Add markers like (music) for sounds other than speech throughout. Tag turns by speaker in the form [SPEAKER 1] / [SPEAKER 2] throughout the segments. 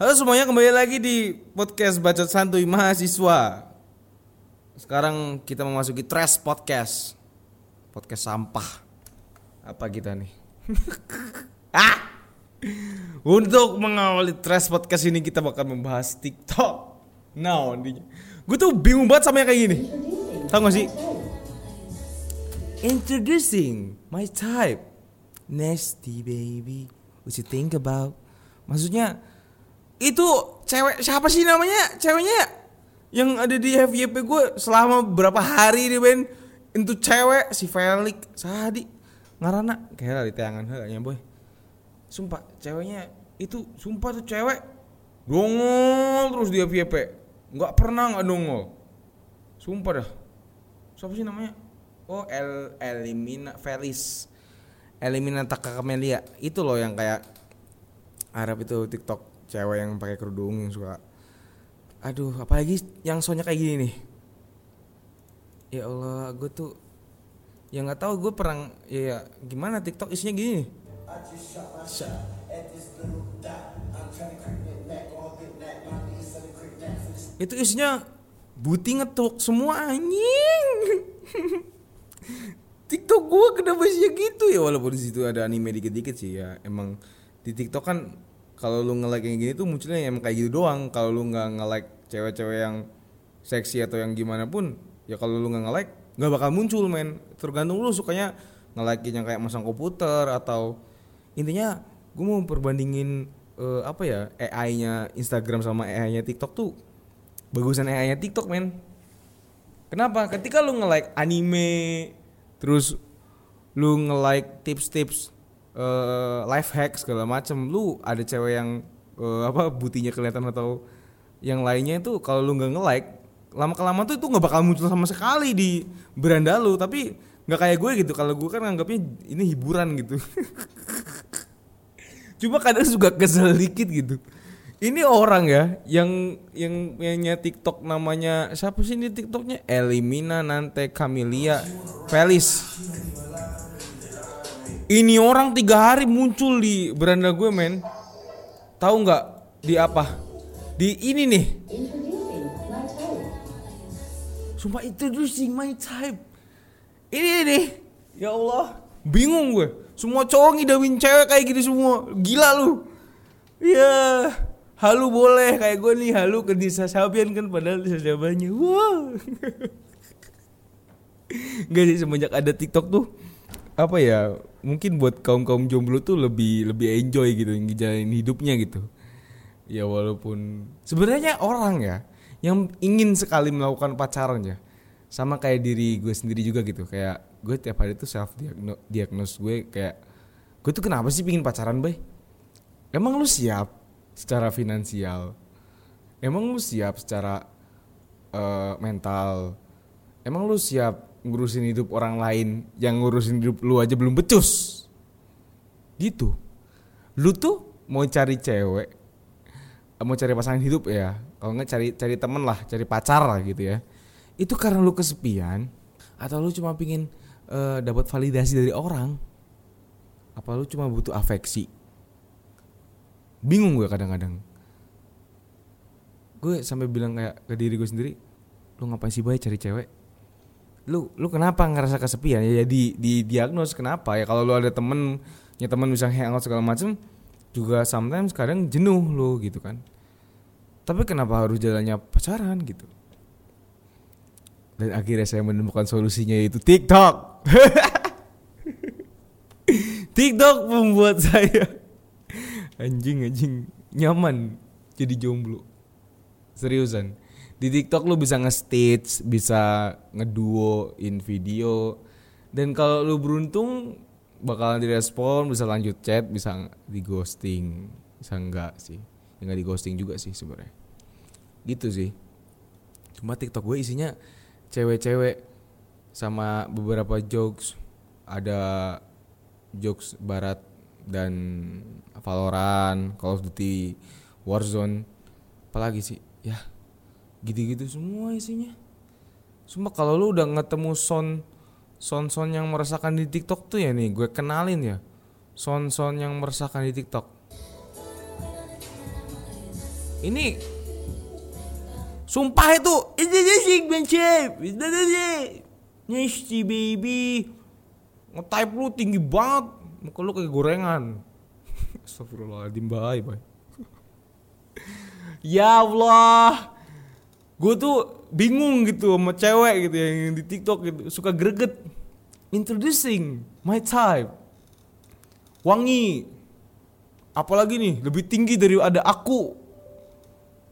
[SPEAKER 1] Halo semuanya kembali lagi di podcast Bacot Santuy Mahasiswa. Sekarang kita memasuki Trash Podcast. Podcast sampah. Apa kita nih? (laughs) ah! Untuk mengawali Trash Podcast ini kita bakal membahas TikTok. Nah, gue tuh bingung banget sama yang kayak gini. Tahu gak sih? Introducing my type. Nasty baby. What you think about? Maksudnya itu cewek siapa sih namanya? Ceweknya yang ada di FYP gue selama berapa hari nih Ben. Itu cewek si Felix Sadi ngarana? Kayak di tayangan kayaknya boy. Sumpah ceweknya itu sumpah tuh cewek. Dongol terus di FYP nggak pernah nggak dongol. Sumpah dah. Siapa sih namanya? Oh El Elimina Felis. Elimina Takakamelia. Itu loh yang kayak Arab itu TikTok cewek yang pakai kerudung yang suka aduh apalagi yang soalnya kayak gini nih. Ya Allah gue tuh ya nggak tahu gue perang ya, ya gimana TikTok isinya gini nih? Itu isinya buti ngetuk semua anjing. (laughs) TikTok gue kenapa isinya gitu? Ya walaupun di situ ada anime dikit-dikit sih ya emang di TikTok kan kalau lu nge-like yang gini tuh munculnya emang kayak gitu doang. Kalau lu nggak nge-like cewek-cewek yang seksi atau yang gimana pun ya kalau lu nggak nge-like nggak bakal muncul men. Tergantung lu sukanya nge-like yang kayak masang komputer atau intinya gue mau perbandingin uh, apa ya AI-nya Instagram sama AI-nya TikTok tuh bagusan AI-nya TikTok men. Kenapa? Ketika lu nge-like anime terus lu nge-like tips-tips uh, life hack segala macem. Lu ada cewek yang uh, apa butinya kelihatan atau yang lainnya itu kalau lu nggak nge like lama kelamaan tuh itu nggak bakal muncul sama sekali di beranda lu. Tapi nggak kayak gue gitu. Kalau gue kan anggapnya ini hiburan gitu. (laughs) Cuma kadang juga kesel dikit gitu. Ini orang ya yang yang yang TikTok namanya siapa sih ini TikToknya? Elimina Nante Camelia Felis ini orang tiga hari muncul di beranda gue men. Tahu nggak di apa? Di ini nih. Sumpah introducing my type. Ini nih. Ya Allah. Bingung gue. Semua cowok ngidawin cewek kayak gini semua. Gila lu. Ya. Halu boleh kayak gue nih halu ke Disa Sabian kan padahal Disa Sabiannya. Wow. (laughs) Gak sih semenjak ada TikTok tuh apa ya mungkin buat kaum kaum jomblo tuh lebih lebih enjoy gitu ngejalanin hidupnya gitu. Ya walaupun sebenarnya orang ya yang ingin sekali melakukan pacaran ya. Sama kayak diri gue sendiri juga gitu kayak gue tiap hari tuh self diagnose gue kayak gue tuh kenapa sih pingin pacaran bay? Emang lu siap secara finansial? Emang lu siap secara uh, mental? Emang lu siap ngurusin hidup orang lain yang ngurusin hidup lu aja belum becus. Gitu. Lu tuh mau cari cewek mau cari pasangan hidup ya kalau nggak cari cari temen lah cari pacar lah gitu ya. Itu karena lu kesepian atau lu cuma pingin uh, dapat validasi dari orang? Apa lu cuma butuh afeksi? Bingung gue kadang-kadang. Gue sampai bilang kayak ke diri gue sendiri lu ngapain sih baik cari cewek lu lu kenapa ngerasa kesepian? Ya di di diagnos kenapa? Ya kalau lu ada temen ya temen bisa hangout segala macem juga sometimes kadang jenuh lu gitu kan. Tapi kenapa harus jalannya pacaran gitu? Dan akhirnya saya menemukan solusinya yaitu TikTok. (laughs) TikTok membuat saya (laughs) anjing anjing nyaman jadi jomblo. Seriusan di TikTok lu bisa nge-stitch, bisa ngeduoin video. Dan kalau lu beruntung bakalan direspon, bisa lanjut chat, bisa di ghosting, bisa enggak sih. Enggak di ghosting juga sih sebenarnya. Gitu sih. Cuma TikTok gue isinya cewek-cewek sama beberapa jokes. Ada jokes barat dan Valorant, Call of Duty, Warzone. Apalagi sih? Ya, gitu-gitu semua isinya. Sumpah kalau lu udah ketemu son son-son yang meresahkan di TikTok tuh ya nih gue kenalin ya. Son-son yang meresahkan di TikTok. Ini sumpah itu itu sih bencep itu Nasty baby. Nge-type lu tinggi banget. Muka lu kayak gorengan. (laughs) Astagfirullahaladzim bye bye. (laughs) Ya Allah Gue tuh bingung gitu sama cewek gitu yang di TikTok gitu Suka greget. Introducing my type. Wangi. Apalagi nih lebih tinggi dari ada aku.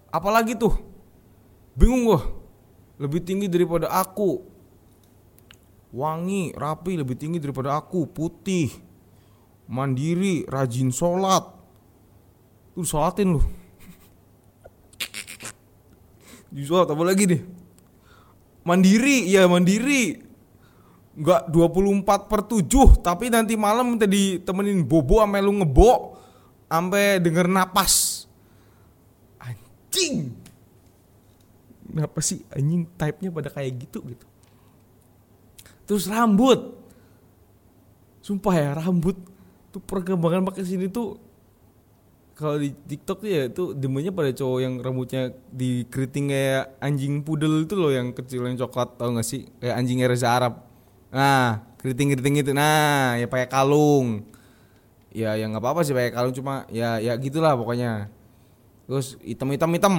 [SPEAKER 1] Apalagi tuh? Bingung gue Lebih tinggi daripada aku. Wangi, rapi, lebih tinggi daripada aku, putih, mandiri, rajin sholat. Tuh sholatin lu. Di sholat apa lagi nih? Mandiri, ya mandiri. Enggak 24 per 7 Tapi nanti malam minta ditemenin bobo sampai lu ngebo sampai denger napas Anjing Kenapa sih anjing type-nya pada kayak gitu gitu Terus rambut. Sumpah ya rambut tuh perkembangan pakai sini tuh kalau di TikTok tuh ya itu demennya pada cowok yang rambutnya di keriting kayak anjing pudel itu loh yang kecil yang coklat tau gak sih? Kayak anjing Reza Arab. Nah keriting keriting itu. Nah ya pakai kalung. Ya yang nggak apa apa sih pakai kalung cuma ya ya gitulah pokoknya. Terus hitam hitam hitam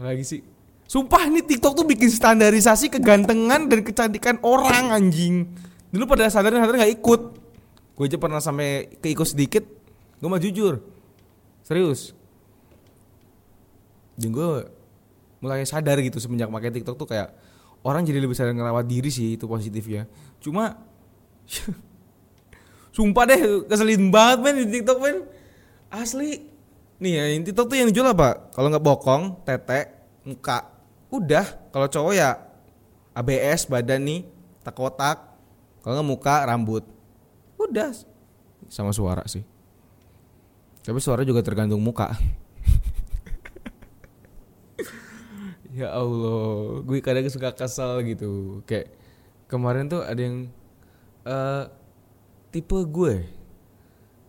[SPEAKER 1] lagi sih? Sumpah nih TikTok tuh bikin standarisasi kegantengan dan kecantikan orang anjing. Dulu pada sadar sadar nggak ikut. Gue aja pernah sampai keikut sedikit. Gue mah jujur, serius. Dan gue mulai sadar gitu semenjak pakai TikTok tuh kayak orang jadi lebih sadar ngerawat diri sih itu positif ya. Cuma (laughs) sumpah deh keselin banget men di TikTok men. Asli. Nih ya, TikTok tuh yang dijual apa? Kalau nggak bokong, tete, muka udah kalau cowok ya ABS badan nih tak kotak kalau nggak muka rambut. Udah. Sama suara sih. Tapi suara juga tergantung muka. (laughs) Ya Allah gue kadang suka kesal gitu. Kayak kemarin tuh ada yang uh, tipe gue.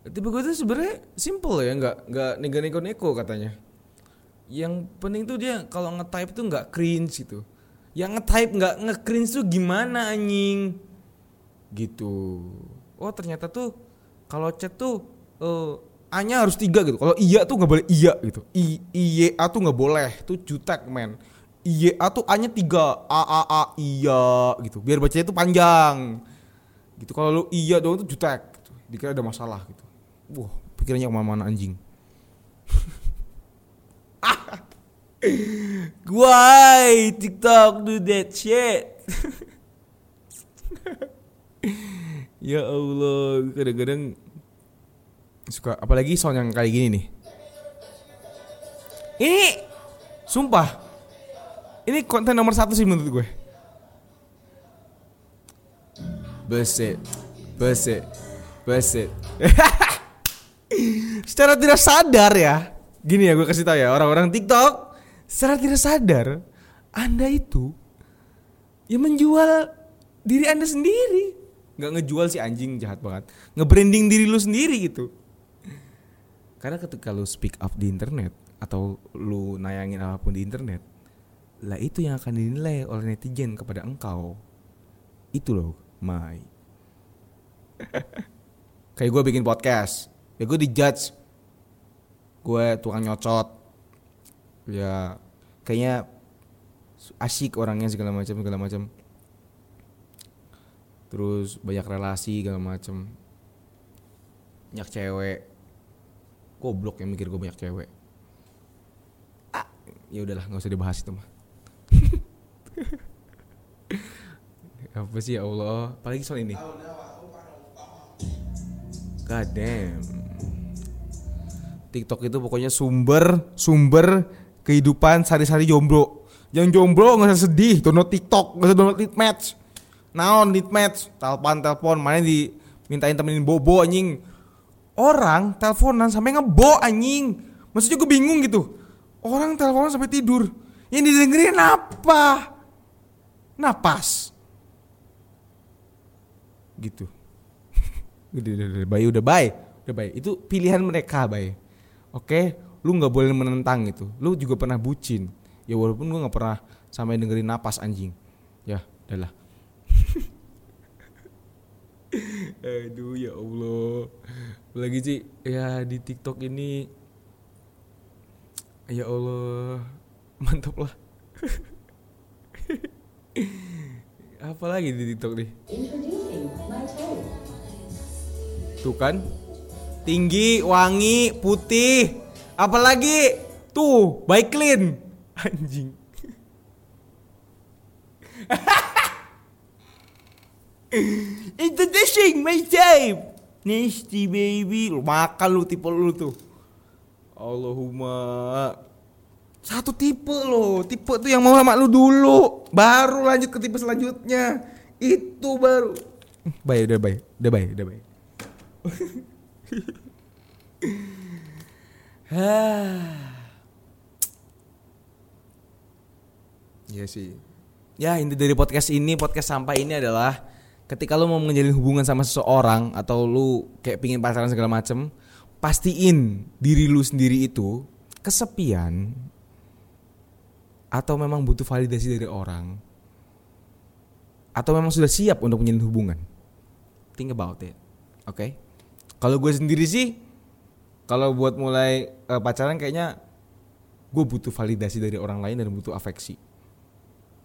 [SPEAKER 1] Tipe gue tuh sebenarnya simple ya nggak nggak nego-nego katanya. Yang penting tuh dia kalau nge-type tuh nggak cringe gitu. Yang nge-type nggak nge-cringe tuh gimana anjing gitu. Oh ternyata tuh kalau chat tuh uh, A-nya harus tiga gitu. Kalau iya tuh nggak boleh iya gitu. I I A tuh nggak boleh. Tuh jutek men. I A tuh A-nya tiga. A A A iya gitu. Biar bacanya tuh panjang. Gitu. Kalau lu iya doang tuh jutek gitu. dikira ada masalah gitu. Wah pikirannya ke mana-mana anjing. (laughs) Why TikTok do that shit? (laughs) (laughs) ya Allah, kadang-kadang suka apalagi sound yang kayak gini nih. Ini sumpah ini konten nomor satu sih menurut gue. Beset, beset, beset. (laughs) Secara tidak sadar ya, gini ya gue kasih tau ya orang-orang TikTok secara tidak sadar Anda itu ya menjual diri Anda sendiri. Nggak ngejual si anjing jahat banget. Nge-branding diri lu sendiri gitu. Karena ketika lu speak up di internet atau lu nayangin apa pun di internet, lah itu yang akan dinilai oleh netizen kepada engkau. Itu loh, my. (laughs) Kayak gue bikin podcast, ya gue dijudge. Gue tukang nyocot, ya kayaknya asik orangnya segala macam segala macam terus banyak relasi segala macam banyak cewek. Goblok yang mikir gue banyak cewek. Ah ya udahlah nggak usah dibahas itu mah. (laughs) Apa sih ya Allah? Apalagi soal ini? God damn. TikTok itu pokoknya sumber sumber kehidupan sehari-hari jomblo. Yang jomblo nggak usah sedih, download TikTok, nggak usah download match. Naon lead match, telepon telepon, mana di mintain temenin bobo anjing. Orang teleponan sampai ngebo anjing. Maksudnya gue bingung gitu. Orang teleponan sampai tidur. Yang didengerin apa? Napas. Gitu. (laughs) Udah, udah, udah, bye, udah bye. Udah baik itu pilihan mereka baik oke lu nggak boleh menentang itu lu juga pernah bucin ya walaupun gue nggak pernah sampai dengerin napas anjing ya udahlah aduh ya allah. Lagi sih ya di tiktok ini. Ya allah mantap lah. Apa lagi di tiktok nih? Tuh kan? Tinggi wangi putih. Apalagi? Tuh baik clean anjing (laughs) (laughs) Introducing myself Nasty baby. Lu makan lu tipe lu tuh. Allahumma. Satu tipe lo. Tipe tuh yang mau sama lu dulu. Baru lanjut ke tipe selanjutnya. Itu baru. (laughs) Baik udah baik Udah baik udah baik (sighs) Iya sih. Ya inti dari podcast ini Podcast sampai ini adalah ketika lu mau menjalin hubungan sama seseorang atau lu kayak pingin pacaran segala macem pastiin diri lu sendiri itu kesepian atau memang butuh validasi dari orang atau memang sudah siap untuk menjalin hubungan. Think about it oke okay? kalau gue sendiri sih kalau buat mulai uh, pacaran kayaknya gue butuh validasi dari orang lain dan butuh afeksi.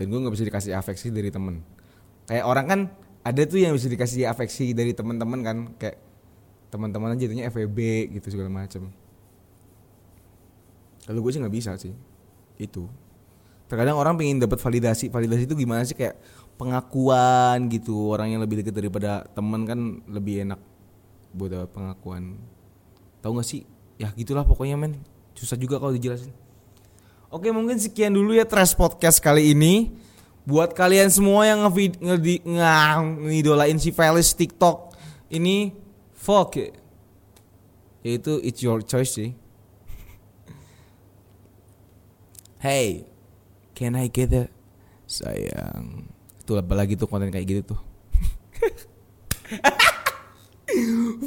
[SPEAKER 1] Dan gue nggak bisa dikasih afeksi dari temen. Kayak orang kan ada tuh yang bisa dikasih afeksi dari teman-teman kan kayak teman-teman aja jadinya FEB gitu segala macam kalau gue sih nggak bisa sih itu terkadang orang pengen dapat validasi. Validasi itu gimana sih? Kayak pengakuan gitu. Orang yang lebih dekat daripada teman kan lebih enak buat dapat pengakuan. Tahu gak sih? Ya gitulah pokoknya men. Susah juga kalau dijelasin. Oke mungkin sekian dulu ya trash podcast kali ini buat kalian semua yang ngidolain si Felis TikTok ini fuck it. Yaitu it's your choice sih. (laughs) hey, can I get it? Sayang. Itu apa lagi tuh konten kayak gitu tuh. (laughs)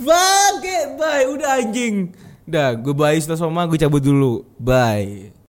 [SPEAKER 1] Fuck it, bye. Udah anjing. Udah, gue bye sama gue cabut dulu. Bye.